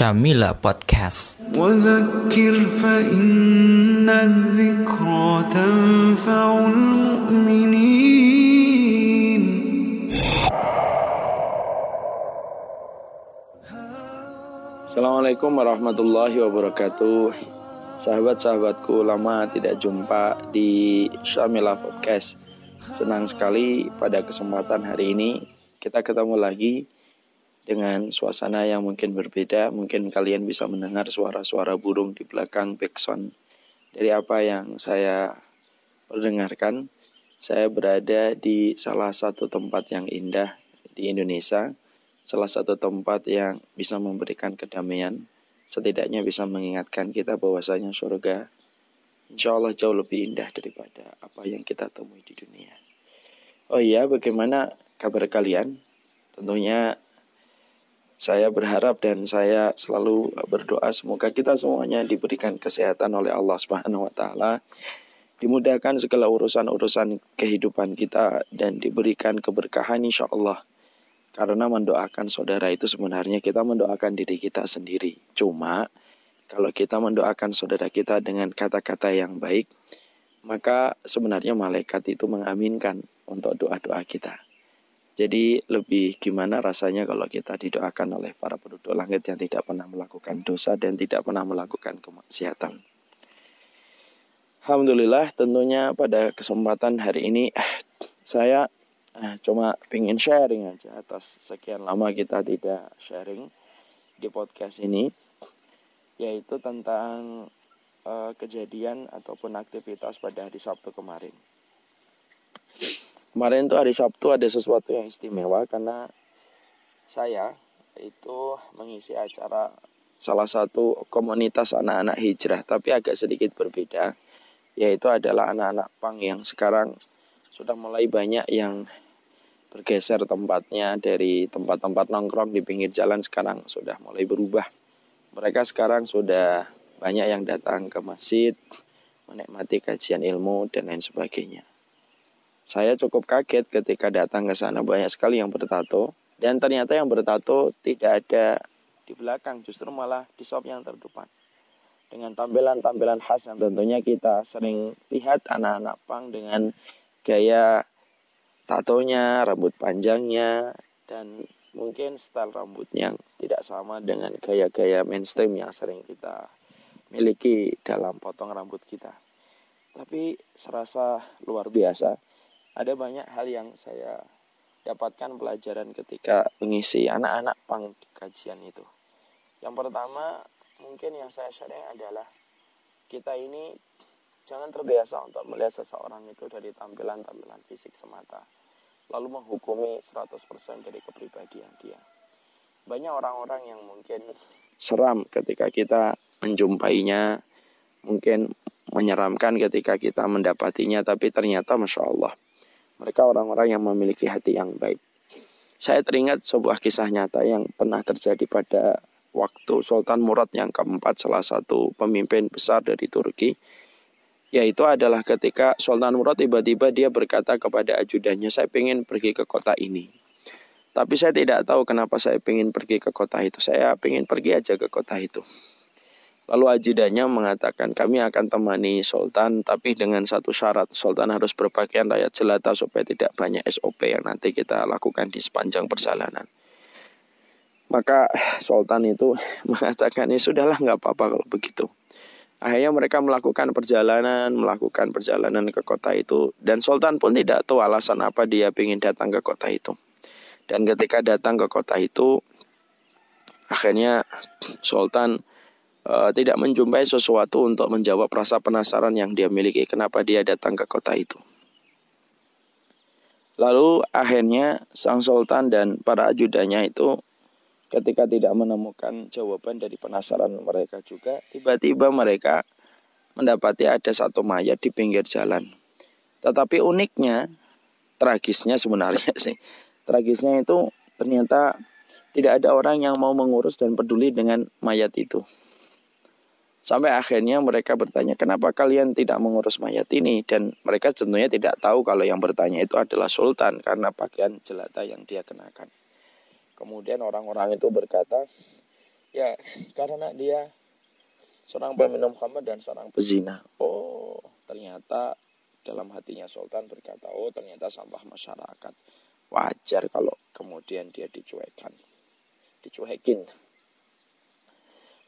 Syamila Podcast. Assalamualaikum warahmatullahi wabarakatuh. Sahabat-sahabatku lama tidak jumpa di Syamila Podcast. Senang sekali pada kesempatan hari ini Kita ketemu lagi dengan suasana yang mungkin berbeda Mungkin kalian bisa mendengar suara-suara burung di belakang backsound Dari apa yang saya perdengarkan Saya berada di salah satu tempat yang indah di Indonesia salah satu tempat yang bisa memberikan kedamaian, setidaknya bisa mengingatkan kita bahwasanya surga insya Allah jauh lebih indah daripada apa yang kita temui di dunia. Oh iya, bagaimana kabar kalian? Tentunya saya berharap dan saya selalu berdoa semoga kita semuanya diberikan kesehatan oleh Allah Subhanahu wa taala, dimudahkan segala urusan-urusan kehidupan kita dan diberikan keberkahan insya Allah karena mendoakan saudara itu sebenarnya kita mendoakan diri kita sendiri. Cuma kalau kita mendoakan saudara kita dengan kata-kata yang baik, maka sebenarnya malaikat itu mengaminkan untuk doa-doa kita. Jadi lebih gimana rasanya kalau kita didoakan oleh para penduduk langit yang tidak pernah melakukan dosa dan tidak pernah melakukan kemaksiatan. Alhamdulillah tentunya pada kesempatan hari ini saya Nah, cuma pengen sharing aja atas sekian lama kita tidak sharing di podcast ini yaitu tentang uh, kejadian ataupun aktivitas pada hari Sabtu kemarin. Kemarin tuh hari Sabtu ada sesuatu yang istimewa karena saya itu mengisi acara salah satu komunitas anak-anak hijrah tapi agak sedikit berbeda yaitu adalah anak-anak pang yang sekarang sudah mulai banyak yang bergeser tempatnya dari tempat-tempat nongkrong di pinggir jalan sekarang sudah mulai berubah. Mereka sekarang sudah banyak yang datang ke masjid, menikmati kajian ilmu dan lain sebagainya. Saya cukup kaget ketika datang ke sana banyak sekali yang bertato dan ternyata yang bertato tidak ada di belakang, justru malah di shop yang terdepan. Dengan tampilan-tampilan khas yang tentunya kita sering lihat anak-anak pang dengan gaya tatonya, rambut panjangnya, dan mungkin style rambut yang tidak sama dengan gaya-gaya mainstream yang sering kita miliki dalam potong rambut kita. Tapi serasa luar biasa. Ada banyak hal yang saya dapatkan pelajaran ketika mengisi anak-anak pang kajian itu. Yang pertama, mungkin yang saya sharing adalah kita ini jangan terbiasa untuk melihat seseorang itu dari tampilan-tampilan fisik semata lalu menghukumi 100% dari kepribadian dia. Banyak orang-orang yang mungkin seram ketika kita menjumpainya, mungkin menyeramkan ketika kita mendapatinya, tapi ternyata Masya Allah, mereka orang-orang yang memiliki hati yang baik. Saya teringat sebuah kisah nyata yang pernah terjadi pada waktu Sultan Murad yang keempat, salah satu pemimpin besar dari Turki, yaitu adalah ketika Sultan Murad tiba-tiba dia berkata kepada ajudannya, saya ingin pergi ke kota ini. Tapi saya tidak tahu kenapa saya ingin pergi ke kota itu. Saya ingin pergi aja ke kota itu. Lalu ajudannya mengatakan, kami akan temani Sultan, tapi dengan satu syarat. Sultan harus berpakaian rakyat jelata supaya tidak banyak SOP yang nanti kita lakukan di sepanjang perjalanan. Maka Sultan itu mengatakan, ya sudahlah nggak apa-apa kalau begitu. Akhirnya mereka melakukan perjalanan, melakukan perjalanan ke kota itu. Dan Sultan pun tidak tahu alasan apa dia ingin datang ke kota itu. Dan ketika datang ke kota itu, akhirnya Sultan uh, tidak menjumpai sesuatu untuk menjawab rasa penasaran yang dia miliki. Kenapa dia datang ke kota itu. Lalu akhirnya sang sultan dan para ajudannya itu ketika tidak menemukan jawaban dari penasaran mereka juga, tiba-tiba mereka mendapati ada satu mayat di pinggir jalan. Tetapi uniknya, tragisnya sebenarnya sih, tragisnya itu ternyata tidak ada orang yang mau mengurus dan peduli dengan mayat itu. Sampai akhirnya mereka bertanya, kenapa kalian tidak mengurus mayat ini? Dan mereka tentunya tidak tahu kalau yang bertanya itu adalah sultan karena pakaian jelata yang dia kenakan. Kemudian orang-orang itu berkata, Ya, karena dia seorang peminum khamr dan seorang pezina. Oh, ternyata dalam hatinya Sultan berkata, oh ternyata sampah masyarakat. Wajar kalau kemudian dia dicuekan. Dicuekin.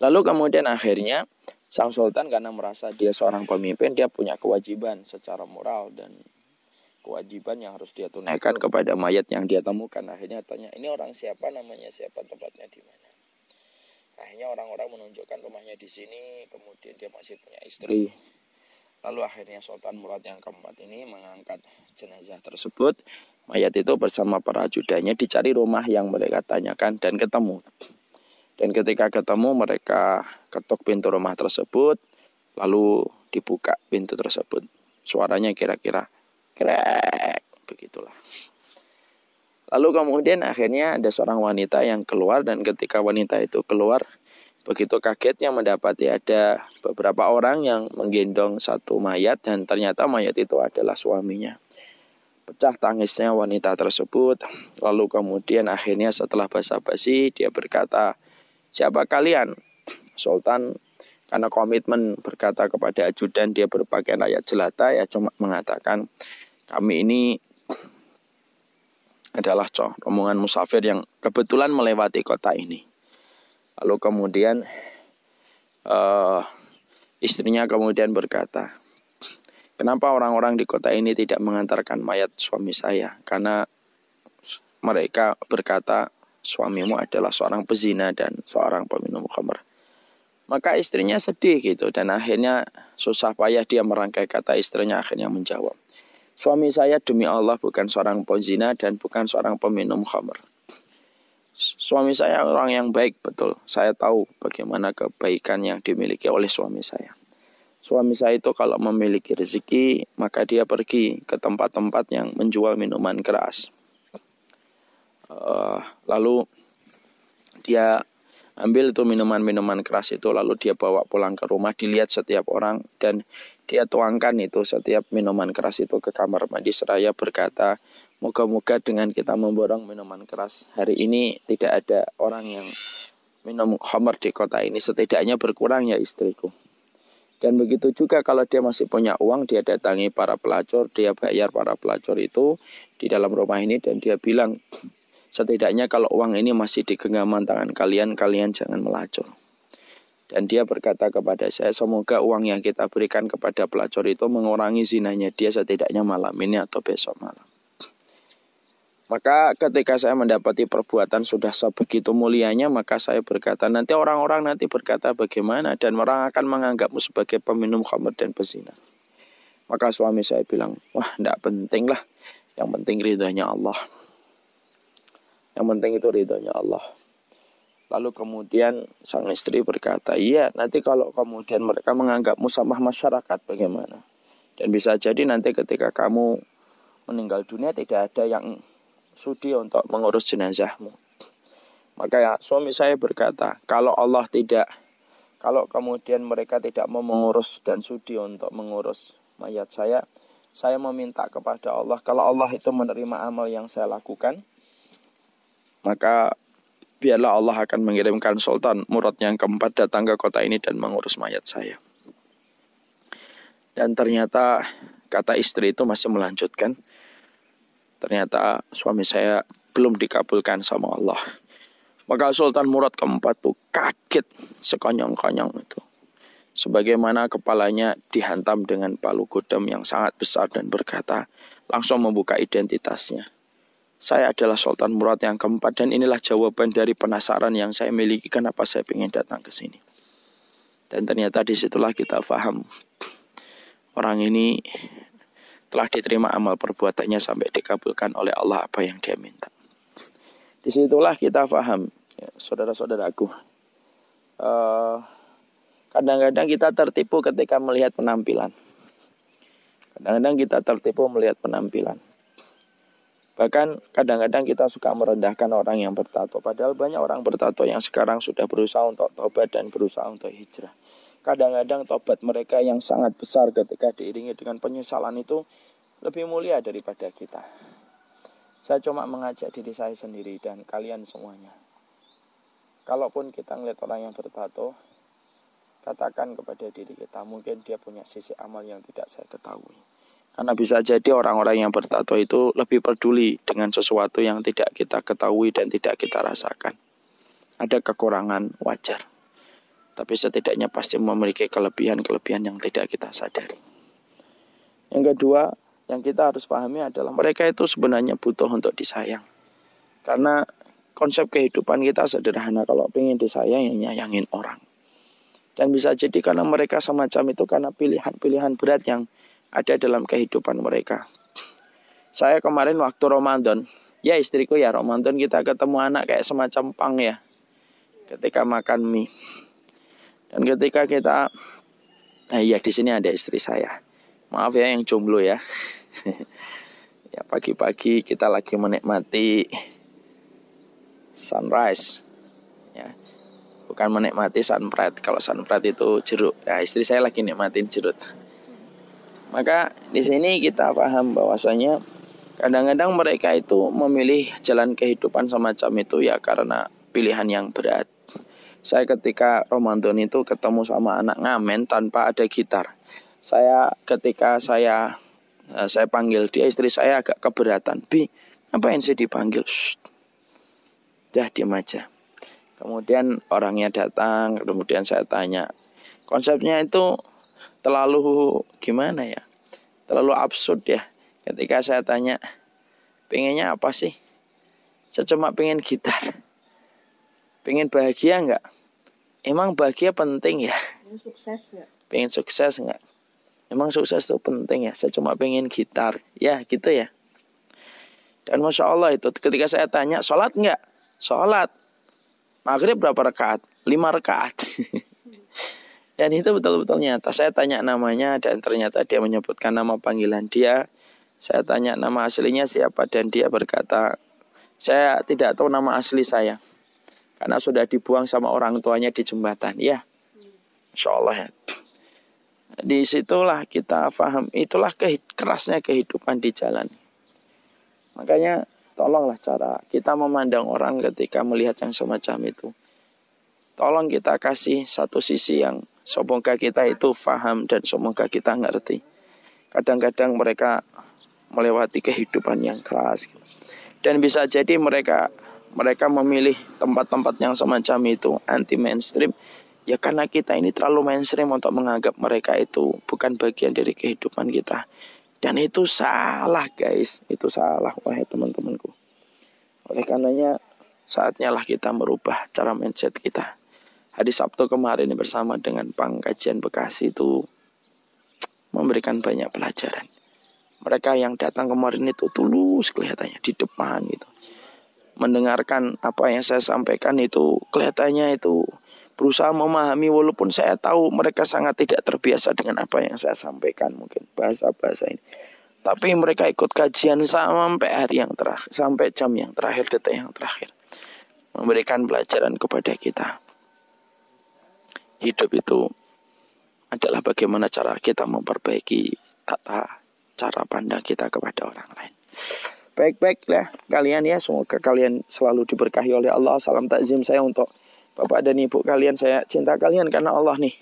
Lalu kemudian akhirnya Sang Sultan karena merasa dia seorang pemimpin, dia punya kewajiban secara moral dan kewajiban yang harus dia tunaikan kepada mayat yang dia temukan. Akhirnya tanya, ini orang siapa, namanya siapa, tempatnya di mana. Akhirnya orang-orang menunjukkan rumahnya di sini, kemudian dia masih punya istri. Lalu akhirnya Sultan Murad yang keempat ini mengangkat jenazah tersebut. Mayat itu bersama para ajudannya dicari rumah yang mereka tanyakan dan ketemu. Dan ketika ketemu mereka ketuk pintu rumah tersebut, lalu dibuka pintu tersebut. Suaranya kira-kira krek, begitulah. Lalu kemudian akhirnya ada seorang wanita yang keluar dan ketika wanita itu keluar begitu kagetnya mendapati ada beberapa orang yang menggendong satu mayat dan ternyata mayat itu adalah suaminya. Pecah tangisnya wanita tersebut. Lalu kemudian akhirnya setelah basa-basi dia berkata, "Siapa kalian?" Sultan karena komitmen berkata kepada ajudan dia berpakaian rakyat jelata ya cuma mengatakan kami ini adalah coh, rombongan musafir yang kebetulan melewati kota ini. Lalu kemudian uh, istrinya kemudian berkata, kenapa orang-orang di kota ini tidak mengantarkan mayat suami saya? Karena mereka berkata suamimu adalah seorang pezina dan seorang peminum khamr. Maka istrinya sedih gitu dan akhirnya susah payah dia merangkai kata istrinya akhirnya menjawab. Suami saya demi Allah bukan seorang pezina dan bukan seorang peminum khamr. Suami saya orang yang baik betul. Saya tahu bagaimana kebaikan yang dimiliki oleh suami saya. Suami saya itu kalau memiliki rezeki, maka dia pergi ke tempat-tempat yang menjual minuman keras. Uh, lalu dia ambil itu minuman-minuman keras itu lalu dia bawa pulang ke rumah dilihat setiap orang dan dia tuangkan itu setiap minuman keras itu ke kamar mandi seraya berkata moga-moga dengan kita memborong minuman keras hari ini tidak ada orang yang minum homer di kota ini setidaknya berkurang ya istriku. Dan begitu juga kalau dia masih punya uang, dia datangi para pelacur, dia bayar para pelacur itu di dalam rumah ini dan dia bilang, Setidaknya kalau uang ini masih di genggaman tangan kalian, kalian jangan melacur. Dan dia berkata kepada saya, semoga uang yang kita berikan kepada pelacur itu mengurangi zinanya dia setidaknya malam ini atau besok malam. Maka ketika saya mendapati perbuatan sudah sebegitu mulianya, maka saya berkata, nanti orang-orang nanti berkata bagaimana, dan orang akan menganggapmu sebagai peminum khamr dan pesina. Maka suami saya bilang, wah tidak penting lah, yang penting ridhanya Allah. Yang penting itu ridhonya Allah. Lalu kemudian sang istri berkata, iya nanti kalau kemudian mereka menganggapmu sampah masyarakat bagaimana? Dan bisa jadi nanti ketika kamu meninggal dunia tidak ada yang sudi untuk mengurus jenazahmu. Maka ya suami saya berkata, kalau Allah tidak, kalau kemudian mereka tidak mau mengurus dan sudi untuk mengurus mayat saya, saya meminta kepada Allah, kalau Allah itu menerima amal yang saya lakukan, maka biarlah Allah akan mengirimkan Sultan Murad yang keempat datang ke kota ini dan mengurus mayat saya. Dan ternyata kata istri itu masih melanjutkan. Ternyata suami saya belum dikabulkan sama Allah. Maka Sultan Murad keempat tuh kaget sekonyong-konyong itu. Sebagaimana kepalanya dihantam dengan palu godam yang sangat besar dan berkata, langsung membuka identitasnya. Saya adalah Sultan Murad yang keempat dan inilah jawaban dari penasaran yang saya miliki kenapa saya ingin datang ke sini. Dan ternyata di situlah kita paham orang ini telah diterima amal perbuatannya sampai dikabulkan oleh Allah apa yang dia minta. Di situlah kita paham, ya, saudara-saudaraku. Uh, kadang-kadang kita tertipu ketika melihat penampilan. Kadang-kadang kita tertipu melihat penampilan. Bahkan kadang-kadang kita suka merendahkan orang yang bertato. Padahal banyak orang bertato yang sekarang sudah berusaha untuk tobat dan berusaha untuk hijrah. Kadang-kadang tobat mereka yang sangat besar ketika diiringi dengan penyesalan itu lebih mulia daripada kita. Saya cuma mengajak diri saya sendiri dan kalian semuanya. kalaupun kita ngeliat orang yang bertato, katakan kepada diri kita, mungkin dia punya sisi amal yang tidak saya ketahui. Karena bisa jadi orang-orang yang bertato itu lebih peduli dengan sesuatu yang tidak kita ketahui dan tidak kita rasakan. Ada kekurangan wajar. Tapi setidaknya pasti memiliki kelebihan-kelebihan yang tidak kita sadari. Yang kedua, yang kita harus pahami adalah mereka itu sebenarnya butuh untuk disayang. Karena konsep kehidupan kita sederhana kalau ingin disayang ya nyayangin orang. Dan bisa jadi karena mereka semacam itu karena pilihan-pilihan berat yang ada dalam kehidupan mereka. Saya kemarin waktu Ramadan, ya istriku ya Ramadan kita ketemu anak kayak semacam pang ya. Ketika makan mie. Dan ketika kita Nah iya di sini ada istri saya. Maaf ya yang jomblo ya. ya pagi-pagi kita lagi menikmati sunrise. Ya. Bukan menikmati sunset. Kalau sunset itu jeruk. Ya istri saya lagi nikmatin jeruk. Maka di sini kita paham bahwasanya kadang-kadang mereka itu memilih jalan kehidupan semacam itu ya karena pilihan yang berat. Saya ketika Ramadan itu ketemu sama anak ngamen tanpa ada gitar. Saya ketika saya Eh, saya panggil dia istri saya agak keberatan bi apa yang saya dipanggil Shh. dah diam aja kemudian orangnya datang kemudian saya tanya konsepnya itu terlalu gimana ya terlalu absurd ya ketika saya tanya pengennya apa sih saya cuma pengen gitar pengen bahagia nggak emang bahagia penting ya pengen sukses nggak pengen sukses nggak Emang sukses itu penting ya. Saya cuma pengen gitar. Ya gitu ya. Dan Masya Allah itu ketika saya tanya, sholat nggak? Sholat. Maghrib berapa rakaat? Lima rakaat. dan itu betul-betul nyata. Saya tanya namanya dan ternyata dia menyebutkan nama panggilan dia. Saya tanya nama aslinya siapa dan dia berkata, saya tidak tahu nama asli saya. Karena sudah dibuang sama orang tuanya di jembatan. Ya, Masya Allah ya. Di situlah kita paham, itulah kerasnya kehidupan di jalan. Makanya tolonglah cara kita memandang orang ketika melihat yang semacam itu. Tolong kita kasih satu sisi yang semoga kita itu paham dan semoga kita ngerti. Kadang-kadang mereka melewati kehidupan yang keras. Dan bisa jadi mereka mereka memilih tempat-tempat yang semacam itu anti mainstream Ya karena kita ini terlalu mainstream untuk menganggap mereka itu bukan bagian dari kehidupan kita. Dan itu salah guys, itu salah wahai teman-temanku. Oleh karenanya saatnya lah kita merubah cara mindset kita. Hari Sabtu kemarin bersama dengan pangkajian Bekasi itu memberikan banyak pelajaran. Mereka yang datang kemarin itu tulus kelihatannya di depan gitu. Mendengarkan apa yang saya sampaikan itu kelihatannya itu berusaha memahami walaupun saya tahu mereka sangat tidak terbiasa dengan apa yang saya sampaikan mungkin bahasa-bahasa ini. Tapi mereka ikut kajian sampai hari yang terakhir, sampai jam yang terakhir, detik yang terakhir. Memberikan pelajaran kepada kita. Hidup itu adalah bagaimana cara kita memperbaiki tata cara pandang kita kepada orang lain. Baik-baik ya kalian ya, semoga kalian selalu diberkahi oleh Allah. Salam takzim saya untuk Bapak dan Ibu kalian saya cinta kalian karena Allah nih.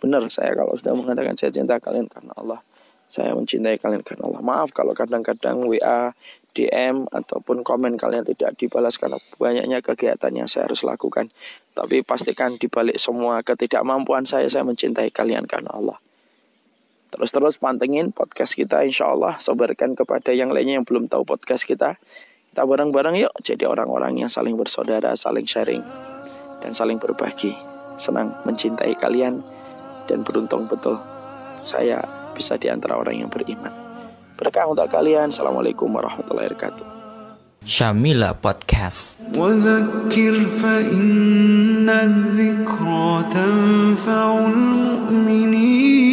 Benar saya kalau sudah mengatakan saya cinta kalian karena Allah. Saya mencintai kalian karena Allah. Maaf kalau kadang-kadang WA, DM ataupun komen kalian tidak dibalas karena banyaknya kegiatan yang saya harus lakukan. Tapi pastikan dibalik semua ketidakmampuan saya, saya mencintai kalian karena Allah. Terus-terus pantengin podcast kita insya Allah. Sebarkan kepada yang lainnya yang belum tahu podcast kita. Kita bareng-bareng yuk jadi orang-orang yang saling bersaudara, saling sharing dan saling berbagi. Senang mencintai kalian dan beruntung betul saya bisa di antara orang yang beriman. Berkah untuk kalian. Assalamualaikum warahmatullahi wabarakatuh. Syamila Podcast. فإن الذكرى تنفع المؤمنين